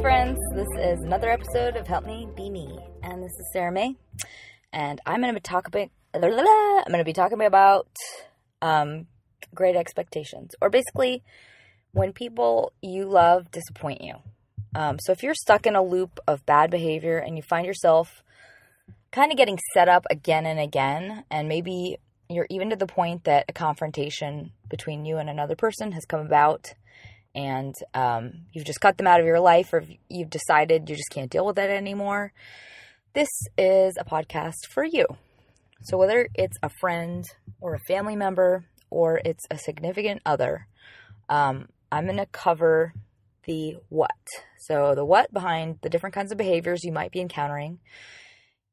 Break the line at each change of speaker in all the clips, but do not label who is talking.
Friends. This is another episode of Help Me Be Me, and this is Sarah May, and I'm going to be talking. I'm going to be talking about um, great expectations, or basically when people you love disappoint you. Um, so if you're stuck in a loop of bad behavior and you find yourself kind of getting set up again and again, and maybe you're even to the point that a confrontation between you and another person has come about and um, you've just cut them out of your life or you've decided you just can't deal with it anymore, this is a podcast for you. So, whether it's a friend or a family member or it's a significant other, um, I'm going to cover the what. So, the what behind the different kinds of behaviors you might be encountering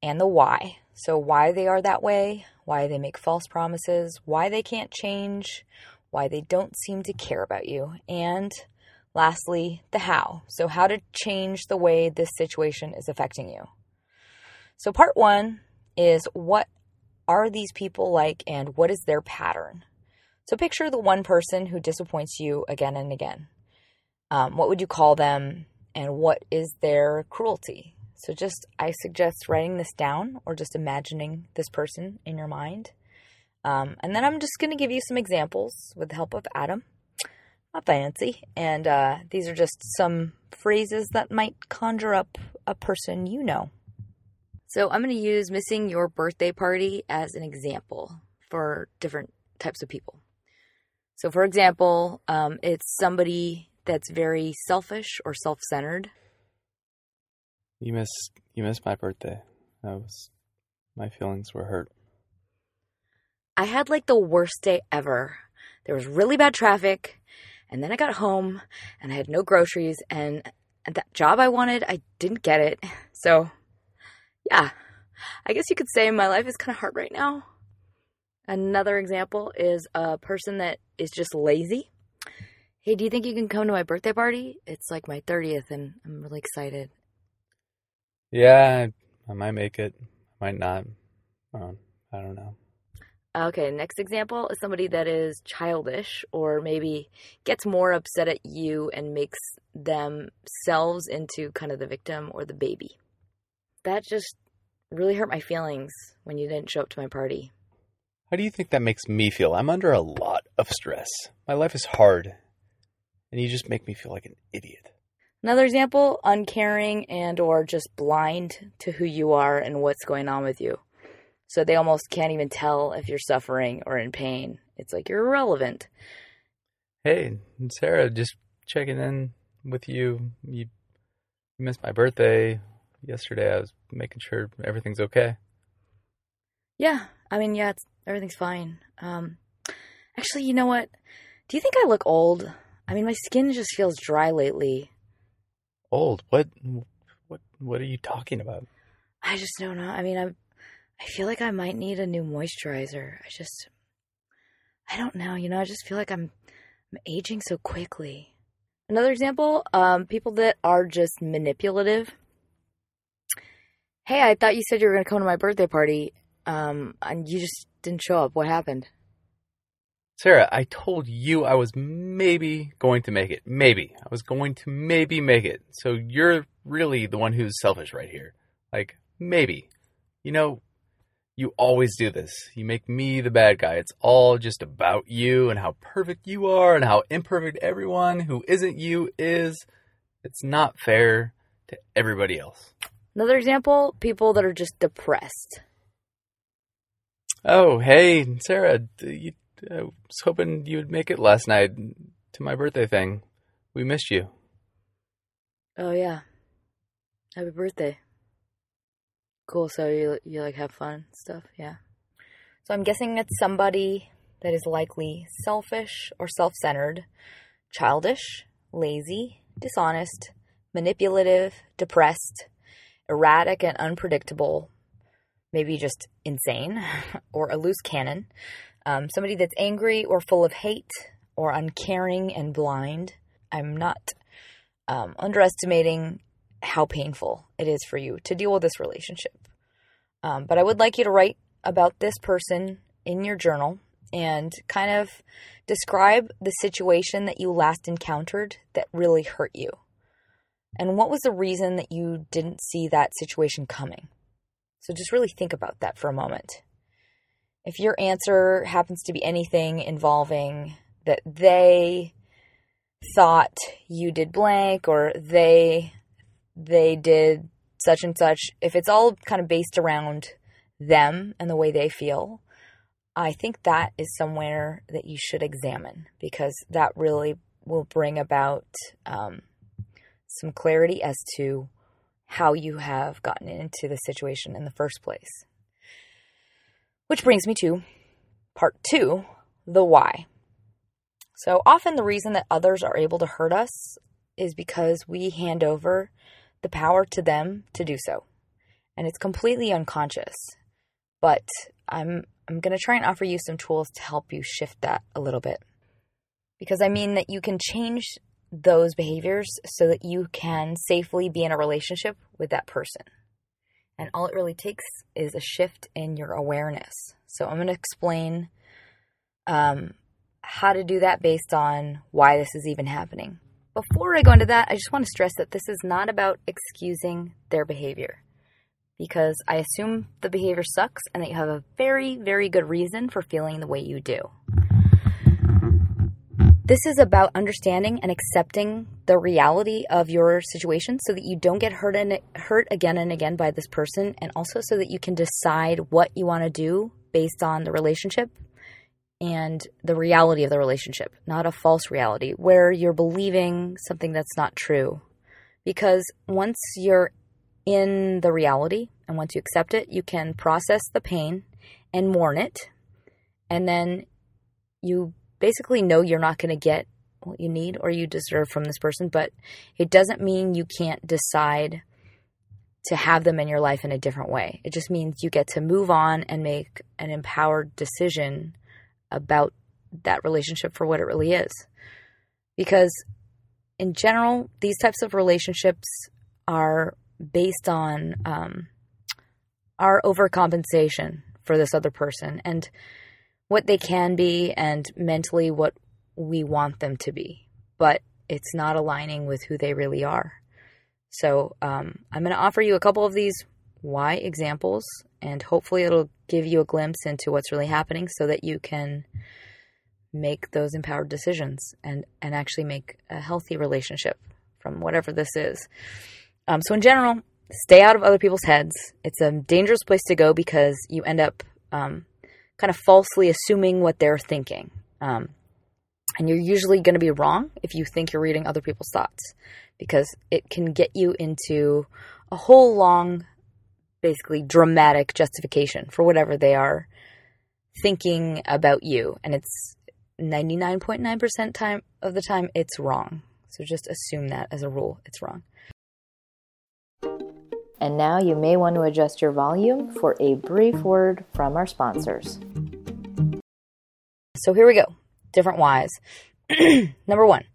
and the why. So, why they are that way, why they make false promises, why they can't change, why they don't seem to care about you, and lastly, the how. So, how to change the way this situation is affecting you. So, part one is what are these people like and what is their pattern? So, picture the one person who disappoints you again and again. Um, what would you call them, and what is their cruelty? So, just I suggest writing this down or just imagining this person in your mind. Um, and then I'm just going to give you some examples with the help of Adam. Not fancy. And uh, these are just some phrases that might conjure up a person you know. So I'm going to use missing your birthday party as an example for different types of people. So, for example, um, it's somebody that's very selfish or self-centered.
You miss you missed my birthday. That was my feelings were hurt.
I had like the worst day ever. There was really bad traffic, and then I got home and I had no groceries and, that job I wanted, I didn't get it. So, yeah. I guess you could say my life is kind of hard right now. Another example is a person that is just lazy. Hey, do you think you can come to my birthday party? It's like my 30th and I'm really excited.
Yeah, I, might make it. I might not. Um, I don't know.
Okay, next example is somebody that is childish or maybe gets more upset at you and makes themselves into kind of the victim or the baby. That just really hurt my feelings when you didn't show up to my party.
How do you think that makes me feel? I'm under a lot of stress. My life is hard. And you just make me feel like an idiot.
Another example, uncaring and or just blind to who you are and what's going on with you. So they almost can't even tell if you're suffering or in pain. It's like you're irrelevant.
Hey, Sarah, just checking in with you. You missed my birthday yesterday. I was making sure everything's okay.
Yeah, I mean, yeah, it's, everything's fine. Um, actually, you know what? Do you think I look old? I mean, my skin just feels dry lately.
Old? What? What? What are you talking about?
I just don't know. I mean, I'm. I feel like I might need a new moisturizer. I just. I don't know. You know, I just feel like I'm. I'm aging so quickly. Another example, um, people that are just manipulative. Hey, I thought you said you were going to come to my birthday party, um, and you just didn't show up. What happened?
Sarah, I told you I was maybe going to make it. Maybe. I was going to maybe make it. So you're really the one who's selfish right here. Like, maybe. You know, you always do this. You make me the bad guy. It's all just about you and how perfect you are and how imperfect everyone who isn't you is. It's not fair to everybody else.
Another example people that are just depressed.
Oh, hey, Sarah, you, I was hoping you would make it last night to my birthday thing. We missed you.
Oh, yeah. Happy birthday. Cool. So you you like have fun stuff, yeah. So I'm guessing it's somebody that is likely selfish or self-centered, childish, lazy, dishonest, manipulative, depressed, erratic and unpredictable, maybe just insane or a loose cannon. Um, somebody that's angry or full of hate or uncaring and blind. I'm not um, underestimating how painful it is for you to deal with this relationship. Um, but I would like you to write about this person in your journal and kind of describe the situation that you last encountered that really hurt you. And what was the reason that you didn't see that situation coming? So just really think about that for a moment. If your answer happens to be anything involving that they thought you did blank or they they did such and such, if it's all kind of based around them and the way they feel, I think that is somewhere that you should examine because that really will bring about um, some clarity as to how you have gotten into the situation in the first place. Which brings me to part two the why. So often the reason that others are able to hurt us is because we hand over the power to them to do so. And it's completely unconscious. But I'm I'm going to try and offer you some tools to help you shift that a little bit. Because I mean that you can change those behaviors so that you can safely be in a relationship with that person. And all it really takes is a shift in your awareness. So I'm going to explain um, how to do that based on why this is even happening. Before I go into that, I just want to stress that this is not about excusing their behavior because I assume the behavior sucks and that you have a very, very good reason for feeling the way you do. This is about understanding and accepting the reality of your situation so that you don't get hurt and hurt again and again by this person and also so that you can decide what you want to do based on the relationship and the reality of the relationship, not a false reality where you're believing something that's not true. Because once you're in the reality and once you accept it, you can process the pain and mourn it. And then you basically know you're not going to get what you need or you deserve from this person, but it doesn't mean you can't decide to have them in your life in a different way. It just means you get to move on and make an empowered decision about that relationship for what it really is. Because in general, these types of relationships are based on um, our overcompensation for this other person and what they can be and mentally what we want them to be. But it's not aligning with who they really are. So um, I'm going to offer you a couple of these why examples, and hopefully it'll give you a glimpse into what's really happening so that you can make those empowered decisions and, and actually make a healthy relationship from whatever this is. Um, so, in general, stay out of other people's heads. It's a dangerous place to go because you end up um, kind of falsely assuming what they're thinking. Um, and you're usually going to be wrong if you think you're reading other people's thoughts because it can get you into a whole long basically dramatic justification for whatever they are thinking about you. And it's 99.9% time of the time it's wrong. So just assume that as a rule it's wrong.
And now you may want to adjust your volume for a brief word from our sponsors.
So here we go. Different whys. Number one,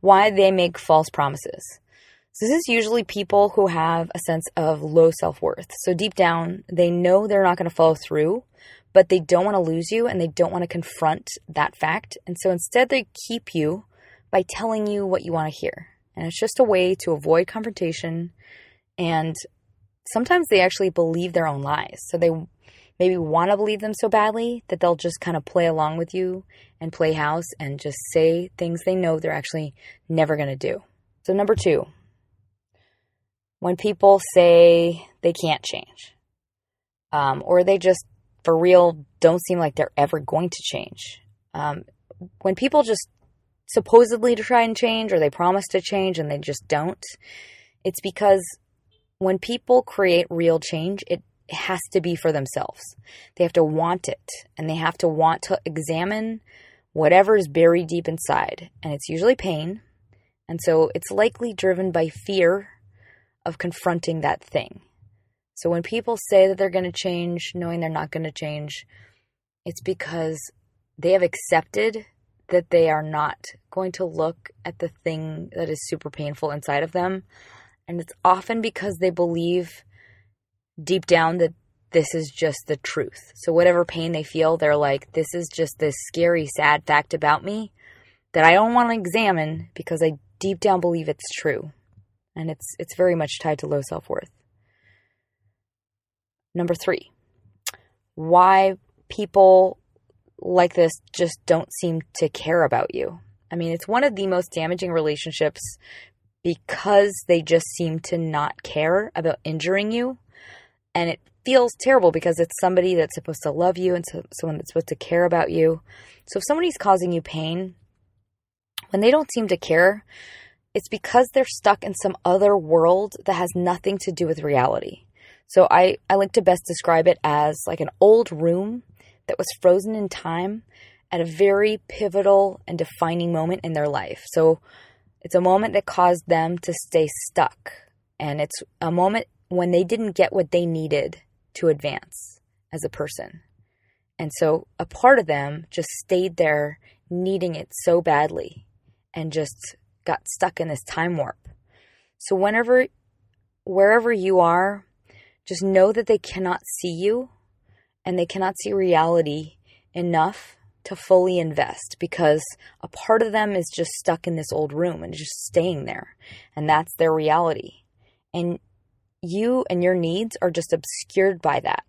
why they make false promises. So this is usually people who have a sense of low self worth. So deep down, they know they're not going to follow through, but they don't want to lose you and they don't want to confront that fact. And so instead, they keep you by telling you what you want to hear. And it's just a way to avoid confrontation. And sometimes they actually believe their own lies. So they maybe want to believe them so badly that they'll just kind of play along with you and play house and just say things they know they're actually never going to do. So, number two, when people say they can't change, um, or they just for real don't seem like they're ever going to change. Um, when people just supposedly try and change or they promise to change and they just don't, it's because when people create real change, it has to be for themselves. They have to want it and they have to want to examine whatever is buried deep inside. And it's usually pain. And so it's likely driven by fear of confronting that thing. So when people say that they're going to change, knowing they're not going to change, it's because they have accepted that they are not going to look at the thing that is super painful inside of them. And it's often because they believe deep down that this is just the truth. So, whatever pain they feel, they're like, this is just this scary, sad fact about me that I don't want to examine because I deep down believe it's true. And it's, it's very much tied to low self worth. Number three, why people like this just don't seem to care about you. I mean, it's one of the most damaging relationships because they just seem to not care about injuring you. And it feels terrible because it's somebody that's supposed to love you and so, someone that's supposed to care about you. So if somebody's causing you pain, when they don't seem to care, it's because they're stuck in some other world that has nothing to do with reality. So I, I like to best describe it as like an old room that was frozen in time at a very pivotal and defining moment in their life. So it's a moment that caused them to stay stuck. And it's a moment when they didn't get what they needed to advance as a person. And so a part of them just stayed there needing it so badly and just got stuck in this time warp. So whenever wherever you are, just know that they cannot see you and they cannot see reality enough to fully invest because a part of them is just stuck in this old room and just staying there. And that's their reality. And you and your needs are just obscured by that.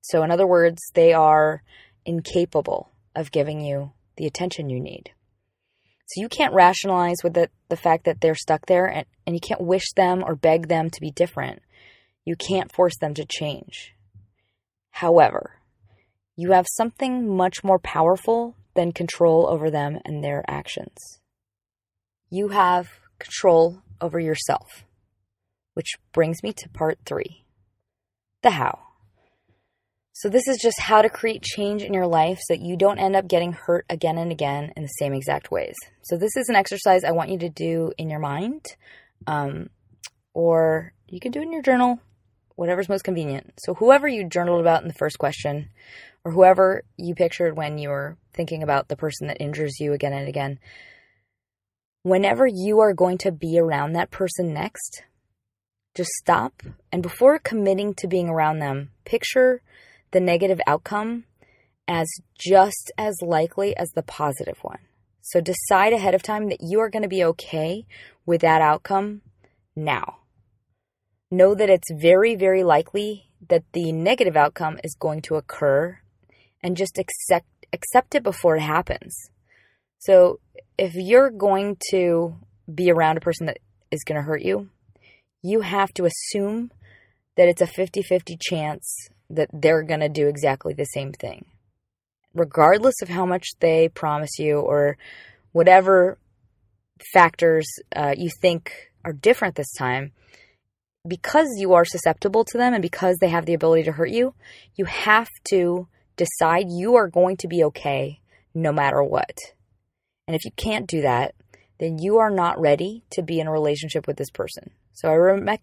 So, in other words, they are incapable of giving you the attention you need. So, you can't rationalize with the, the fact that they're stuck there and, and you can't wish them or beg them to be different. You can't force them to change. However, you have something much more powerful than control over them and their actions. You have control over yourself, which brings me to part three the how. So, this is just how to create change in your life so that you don't end up getting hurt again and again in the same exact ways. So, this is an exercise I want you to do in your mind, um, or you can do it in your journal, whatever's most convenient. So, whoever you journaled about in the first question, or whoever you pictured when you were thinking about the person that injures you again and again, whenever you are going to be around that person next, just stop and before committing to being around them, picture the negative outcome as just as likely as the positive one. So decide ahead of time that you are going to be okay with that outcome now. Know that it's very, very likely that the negative outcome is going to occur and just accept accept it before it happens. So if you're going to be around a person that is going to hurt you, you have to assume that it's a 50-50 chance that they're going to do exactly the same thing. Regardless of how much they promise you or whatever factors uh, you think are different this time, because you are susceptible to them and because they have the ability to hurt you, you have to decide you are going to be okay no matter what. And if you can't do that, then you are not ready to be in a relationship with this person. So I, re-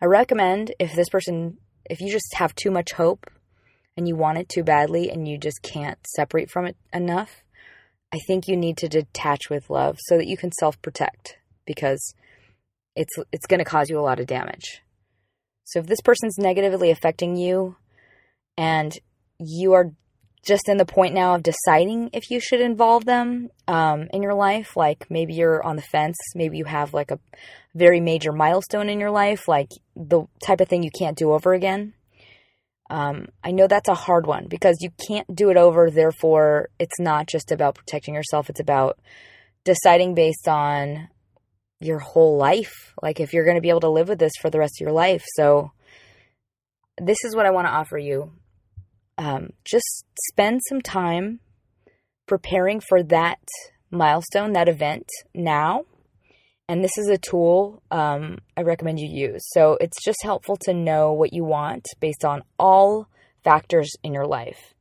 I recommend if this person, if you just have too much hope and you want it too badly and you just can't separate from it enough, I think you need to detach with love so that you can self protect because it's it's going to cause you a lot of damage. So if this person's negatively affecting you and you are just in the point now of deciding if you should involve them um, in your life, like maybe you're on the fence, maybe you have like a very major milestone in your life, like the type of thing you can't do over again. Um, I know that's a hard one because you can't do it over. Therefore, it's not just about protecting yourself, it's about deciding based on your whole life. Like if you're going to be able to live with this for the rest of your life. So, this is what I want to offer you. Um, just spend some time preparing for that milestone, that event now. And this is a tool um, I recommend you use. So it's just helpful to know what you want based on all factors in your life.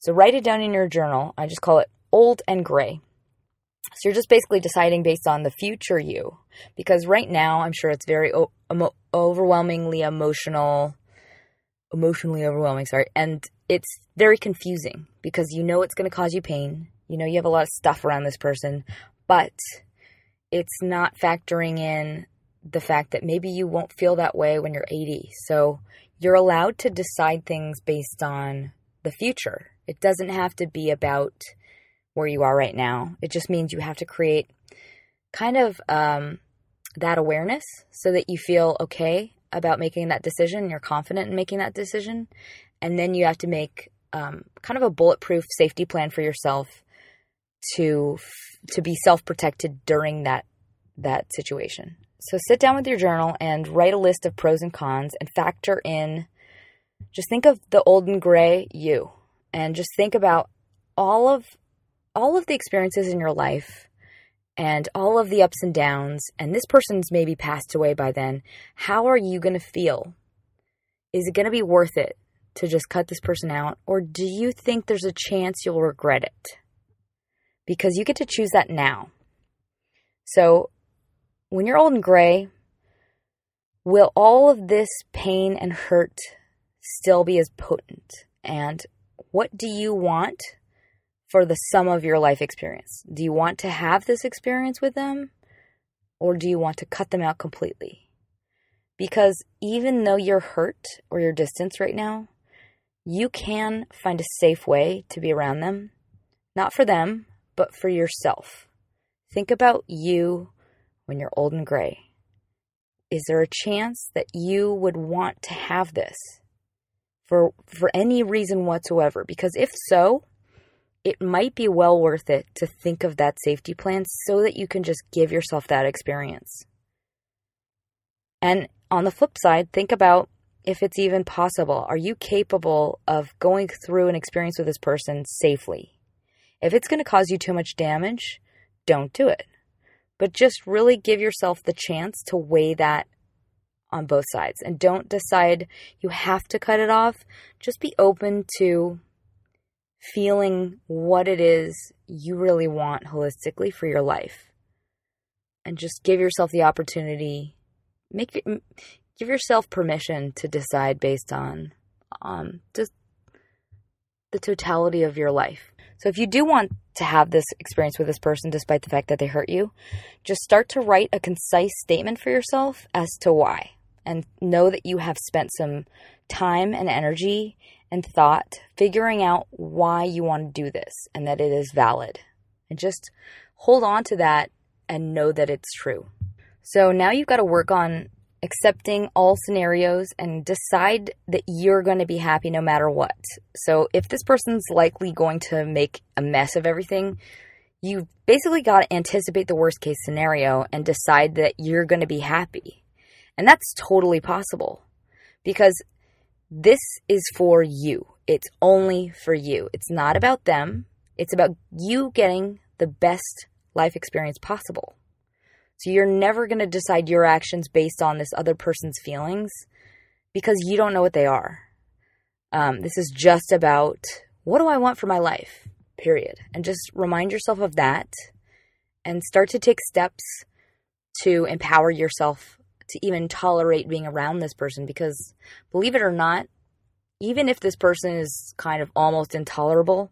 So write it down in your journal. I just call it old and gray. So you're just basically deciding based on the future you. Because right now, I'm sure it's very o- overwhelmingly emotional, emotionally overwhelming, sorry. And it's very confusing because you know it's going to cause you pain. You know you have a lot of stuff around this person, but it's not factoring in the fact that maybe you won't feel that way when you're 80. So you're allowed to decide things based on the future. It doesn't have to be about where you are right now. It just means you have to create kind of um, that awareness so that you feel okay about making that decision. You're confident in making that decision. And then you have to make um, kind of a bulletproof safety plan for yourself to to be self protected during that that situation. So sit down with your journal and write a list of pros and cons and factor in. Just think of the old and gray you, and just think about all of all of the experiences in your life and all of the ups and downs, and this person's maybe passed away by then, how are you going to feel? Is it going to be worth it to just cut this person out? Or do you think there's a chance you'll regret it? Because you get to choose that now. So, when you're old and gray, will all of this pain and hurt still be as potent? And what do you want for the sum of your life experience. Do you want to have this experience with them or do you want to cut them out completely? Because even though you're hurt or you're distant right now, you can find a safe way to be around them, not for them, but for yourself. Think about you when you're old and gray. Is there a chance that you would want to have this for for any reason whatsoever? Because if so, it might be well worth it to think of that safety plan so that you can just give yourself that experience. And on the flip side, think about if it's even possible. Are you capable of going through an experience with this person safely? If it's going to cause you too much damage, don't do it. But just really give yourself the chance to weigh that on both sides and don't decide you have to cut it off. Just be open to feeling what it is you really want holistically for your life. And just give yourself the opportunity, make it, give yourself permission to decide based on um, just the totality of your life. So if you do want to have this experience with this person despite the fact that they hurt you, just start to write a concise statement for yourself as to why. And know that you have spent some time and energy and thought, figuring out why you want to do this and that it is valid. And just hold on to that and know that it's true. So now you've got to work on accepting all scenarios and decide that you're going to be happy no matter what. So if this person's likely going to make a mess of everything, you basically got to anticipate the worst case scenario and decide that you're going to be happy. And that's totally possible because this is for you. It's only for you. It's not about them. It's about you getting the best life experience possible. So you're never going to decide your actions based on this other person's feelings because you don't know what they are. Um, this is just about what do I want for my life, period. And just remind yourself of that and start to take steps to empower yourself to even tolerate being around this person because believe it or not, even if this person is kind of almost intolerable,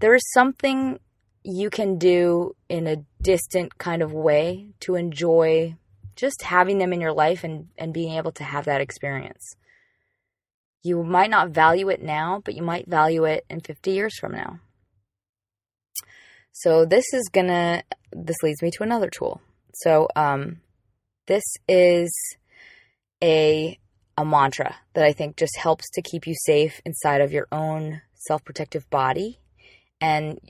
there is something you can do in a distant kind of way to enjoy just having them in your life and, and being able to have that experience. You might not value it now, but you might value it in 50 years from now. So this is gonna, this leads me to another tool. So, um, this is a, a mantra that I think just helps to keep you safe inside of your own self protective body. And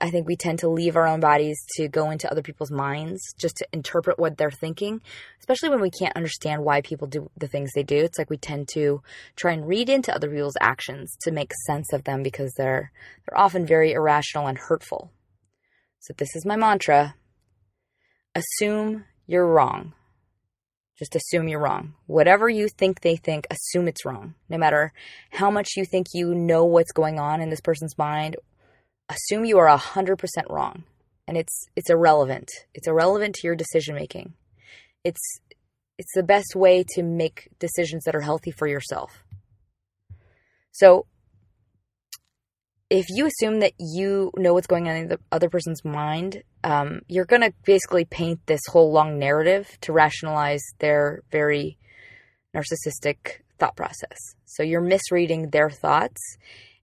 I think we tend to leave our own bodies to go into other people's minds just to interpret what they're thinking, especially when we can't understand why people do the things they do. It's like we tend to try and read into other people's actions to make sense of them because they're they're often very irrational and hurtful. So this is my mantra. Assume you're wrong. Just assume you're wrong. Whatever you think they think, assume it's wrong. No matter how much you think you know what's going on in this person's mind assume you are 100% wrong and it's it's irrelevant it's irrelevant to your decision making it's it's the best way to make decisions that are healthy for yourself so if you assume that you know what's going on in the other person's mind um, you're going to basically paint this whole long narrative to rationalize their very narcissistic thought process so you're misreading their thoughts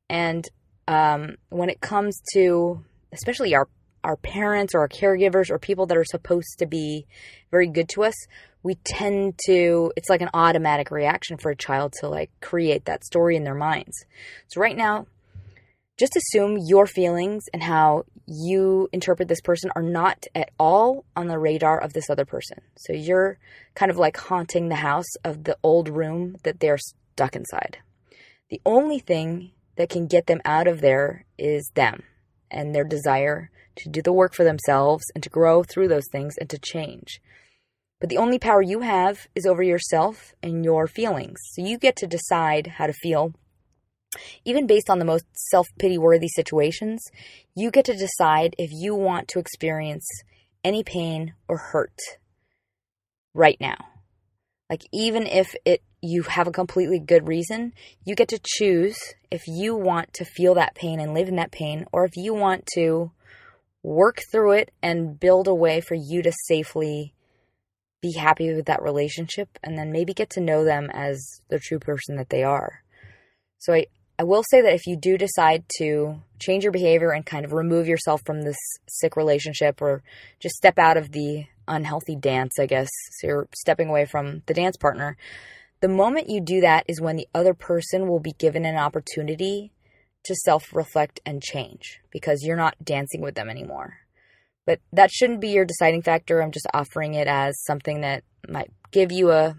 and um, when it comes to especially our our parents or our caregivers or people that are supposed to be very good to us, we tend to it's like an automatic reaction for a child to like create that story in their minds. So right now, just assume your feelings and how you interpret this person are not at all on the radar of this other person. So you're kind of like haunting the house of the old room that they're stuck inside. The only thing that can get them out of there is them and their desire to do the work for themselves and to grow through those things and to change. But the only power you have is over yourself and your feelings. So you get to decide how to feel. Even based on the most self pity worthy situations, you get to decide if you want to experience any pain or hurt right now. Like, even if it you have a completely good reason, you get to choose if you want to feel that pain and live in that pain, or if you want to work through it and build a way for you to safely be happy with that relationship and then maybe get to know them as the true person that they are. So I, I will say that if you do decide to change your behavior and kind of remove yourself from this sick relationship or just step out of the unhealthy dance, I guess, so you're stepping away from the dance partner, the moment you do that is when the other person will be given an opportunity to self reflect and change because you're not dancing with them anymore. But that shouldn't be your deciding factor. I'm just offering it as something that might give you a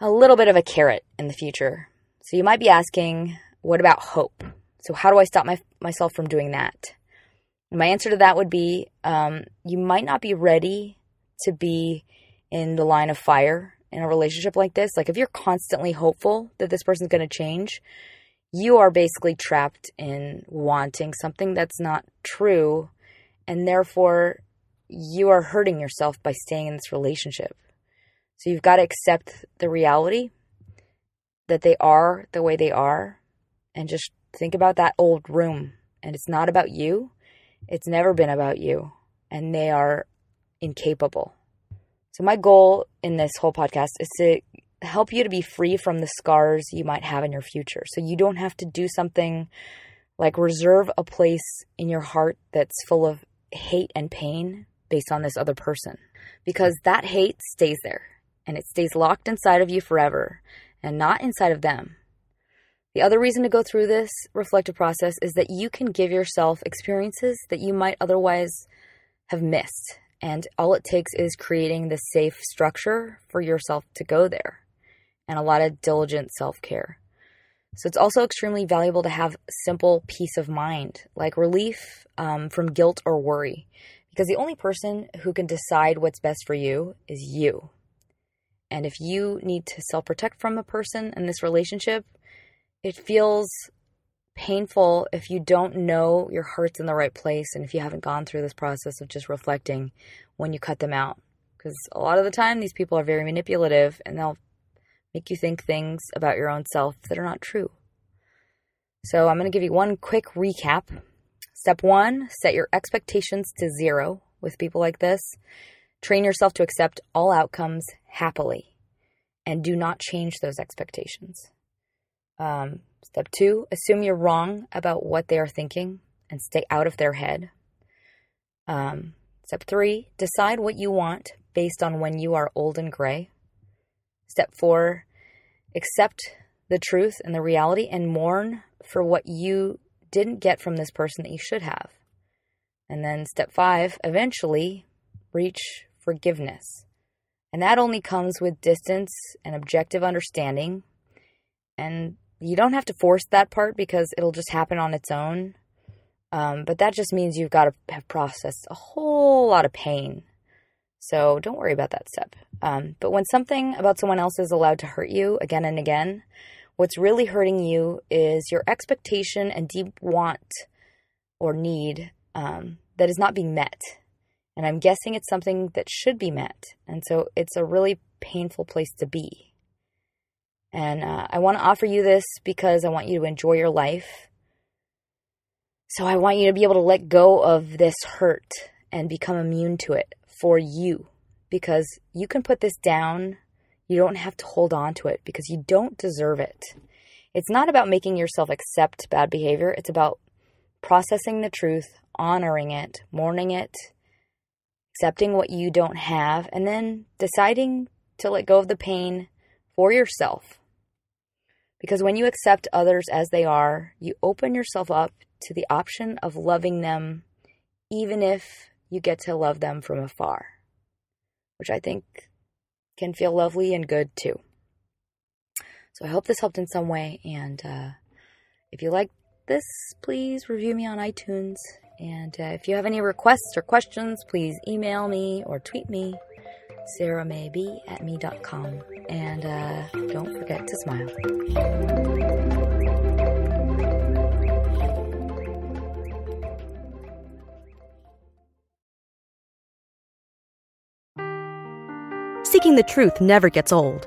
a little bit of a carrot in the future. So you might be asking, what about hope? So how do I stop my, myself from doing that? And my answer to that would be, um, you might not be ready to be in the line of fire in a relationship like this, like if you're constantly hopeful that this person's going to change, you are basically trapped in wanting something that's not true. And therefore, you are hurting yourself by staying in this relationship. So you've got to accept the reality that they are the way they are and just think about that old room. And it's not about you, it's never been about you. And they are incapable. So, my goal in this whole podcast is to help you to be free from the scars you might have in your future. So, you don't have to do something like reserve a place in your heart that's full of hate and pain based on this other person because that hate stays there and it stays locked inside of you forever and not inside of them. The other reason to go through this reflective process is that you can give yourself experiences that you might otherwise have missed and all it takes is creating the safe structure for yourself to go there and a lot of diligent self care. So it's also extremely valuable to have simple peace of mind, like relief um, from guilt or worry, because the only person who can decide what's best for you is you. And if you need to self protect from a person in this relationship, it feels painful if you don't know your heart's in the right place and if you haven't gone through this process of just reflecting when you cut them out. Because a lot of the time, these people are very manipulative and they'll make you think things about your own self that are not true. So, I'm going to give you one quick recap Step one set your expectations to zero with people like this. Train yourself to accept all outcomes happily and do not change those expectations. Um, step two assume you're wrong about what they are thinking and stay out of their head. Um, step three decide what you want based on when you are old and gray. Step four accept the truth and the reality and mourn for what you didn't get from this person that you should have. And then step five, eventually reach forgiveness. And that only comes with distance and objective understanding. And you don't have to force that part because it'll just happen on its own. Um, but that just means you've got to have processed a whole lot of pain. So don't worry about that step. Um, but when something about someone else is allowed to hurt you again and again, what's really hurting you is your expectation and deep want or need um, that is not being met. And I'm guessing it's something that should be met. And so it's a really painful place to be. And uh, I want to offer you this because I want you to enjoy your life. So I want you to be able to let go of this hurt and become immune to it for you. Because you can put this down. You don't have to hold on to it because you don't deserve it. It's not about making yourself accept bad behavior, it's about processing the truth, honoring it, mourning it, accepting what you don't have, and then deciding to let go of the pain for yourself. Because when you accept others as they are, you open yourself up to the option of loving them, even if you get to love them from afar, which I think can feel lovely and good too. So I hope this helped in some way. And uh, if you like this, please review me on iTunes. And uh, if you have any requests or questions, please email me or tweet me, sarahmaybe at me.com. And uh, don't forget to smile.
Seeking the truth never gets old.